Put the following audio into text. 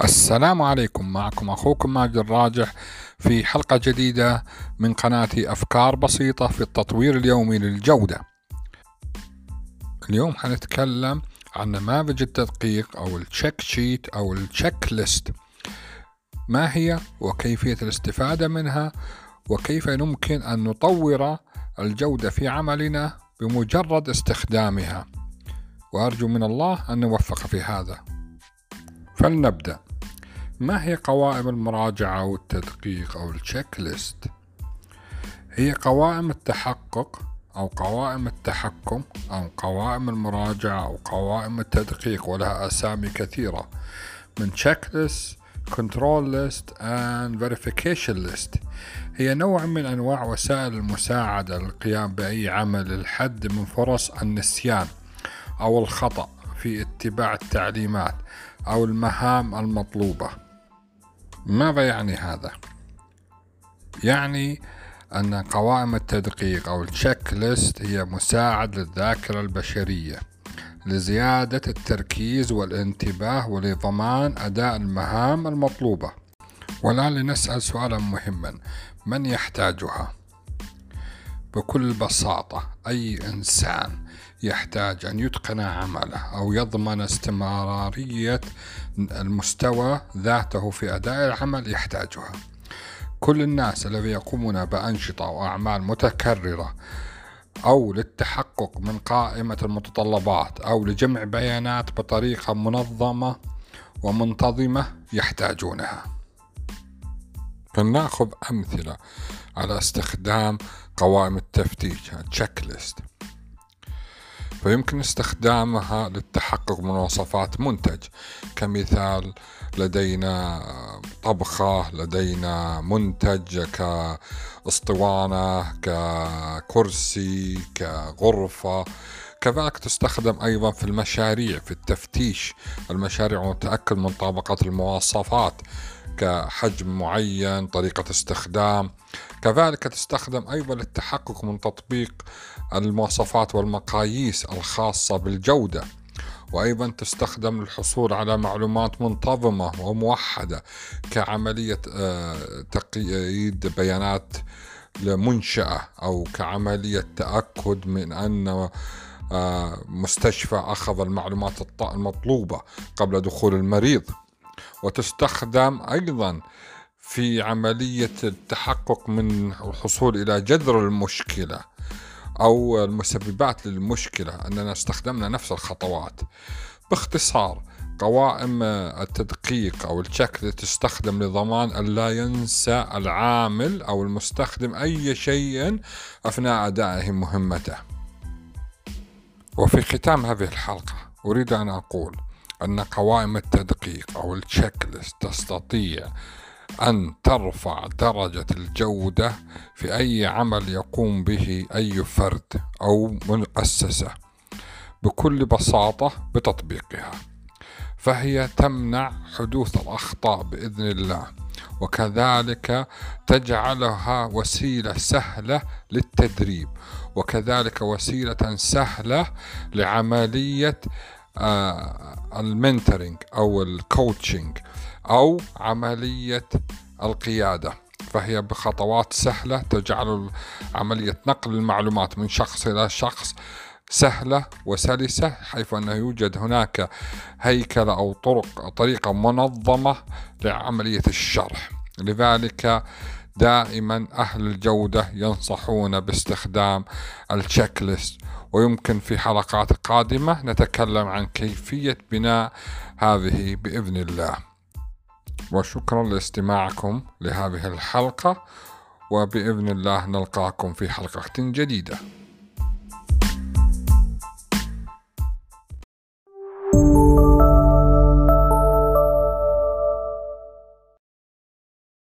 السلام عليكم. معكم أخوكم ماجد الراجح في حلقة جديدة من قناتي أفكار بسيطة في التطوير اليومي للجودة. اليوم حنتكلم عن نماذج التدقيق أو ال check sheet أو ال check list ما هي وكيفية الاستفادة منها وكيف يمكن أن نطور الجودة في عملنا بمجرد استخدامها؟ وأرجو من الله أن نوفق في هذا. فلنبدأ. ما هي قوائم المراجعة والتدقيق أو ال check list؟ هي قوائم التحقق أو قوائم التحكم أو قوائم المراجعة أو قوائم التدقيق ولها أسامي كثيرة. من check list control list and verification list هي نوع من أنواع وسائل المساعدة للقيام بأي عمل للحد من فرص النسيان أو الخطأ في اتباع التعليمات أو المهام المطلوبة. ماذا يعني هذا؟ يعني أن قوائم التدقيق أو التشيك ليست هي مساعد للذاكرة البشرية لزيادة التركيز والانتباه ولضمان أداء المهام المطلوبة والآن لنسأل سؤالا مهما من يحتاجها؟ بكل بساطة أي إنسان يحتاج أن يتقن عمله أو يضمن استمرارية المستوى ذاته في أداء العمل يحتاجها. كل الناس الذين يقومون بأنشطة وأعمال متكررة أو للتحقق من قائمة المتطلبات أو لجمع بيانات بطريقة منظمة ومنتظمة يحتاجونها. فلنأخذ أمثلة على استخدام قوائم التفتيش تشيك ليست فيمكن استخدامها للتحقق من وصفات منتج. كمثال لدينا طبخة لدينا منتج كاسطوانة ككرسي كغرفة. كذلك تستخدم أيضا في المشاريع في التفتيش. المشاريع وتأكد من طابقة المواصفات كحجم معين طريقة استخدام. كذلك تستخدم أيضا للتحقق من تطبيق المواصفات والمقاييس الخاصة بالجودة وأيضا تستخدم للحصول على معلومات منتظمة وموحدة كعملية آه، تقييد بيانات لمنشأة أو كعملية تأكد من أن آه، مستشفى أخذ المعلومات المطلوبة قبل دخول المريض. وتستخدم أيضا في عملية التحقق من الحصول إلى جذر المشكلة أو المسببات للمشكلة أننا استخدمنا نفس الخطوات. باختصار قوائم التدقيق أو التشيك تستخدم لضمان أن لا ينسى العامل أو المستخدم أي شيء أثناء أدائه مهمته. وفي ختام هذه الحلقة أريد أن أقول أن قوائم التدقيق أو التشيك تستطيع أن ترفع درجة الجودة في أي عمل يقوم به أي فرد أو مؤسسة بكل بساطة بتطبيقها فهي تمنع حدوث الأخطاء بإذن الله وكذلك تجعلها وسيلة سهلة للتدريب وكذلك وسيلة سهلة لعملية آه، ال mentoring أو ال coaching أو عملية القيادة. فهي بخطوات سهلة تجعل عملية نقل المعلومات من شخص إلى شخص سهلة وسلسة حيث أنه يوجد هناك هيكلة أو طرق طريقة منظمة لعملية الشرح. لذلك دائما أهل الجودة ينصحون باستخدام التشيك ليست ويمكن في حلقات قادمة نتكلم عن كيفية بناء هذه بإذن الله. وشكرا لاستماعكم لهذه الحلقة وبإذن الله نلقاكم في حلقة جديدة.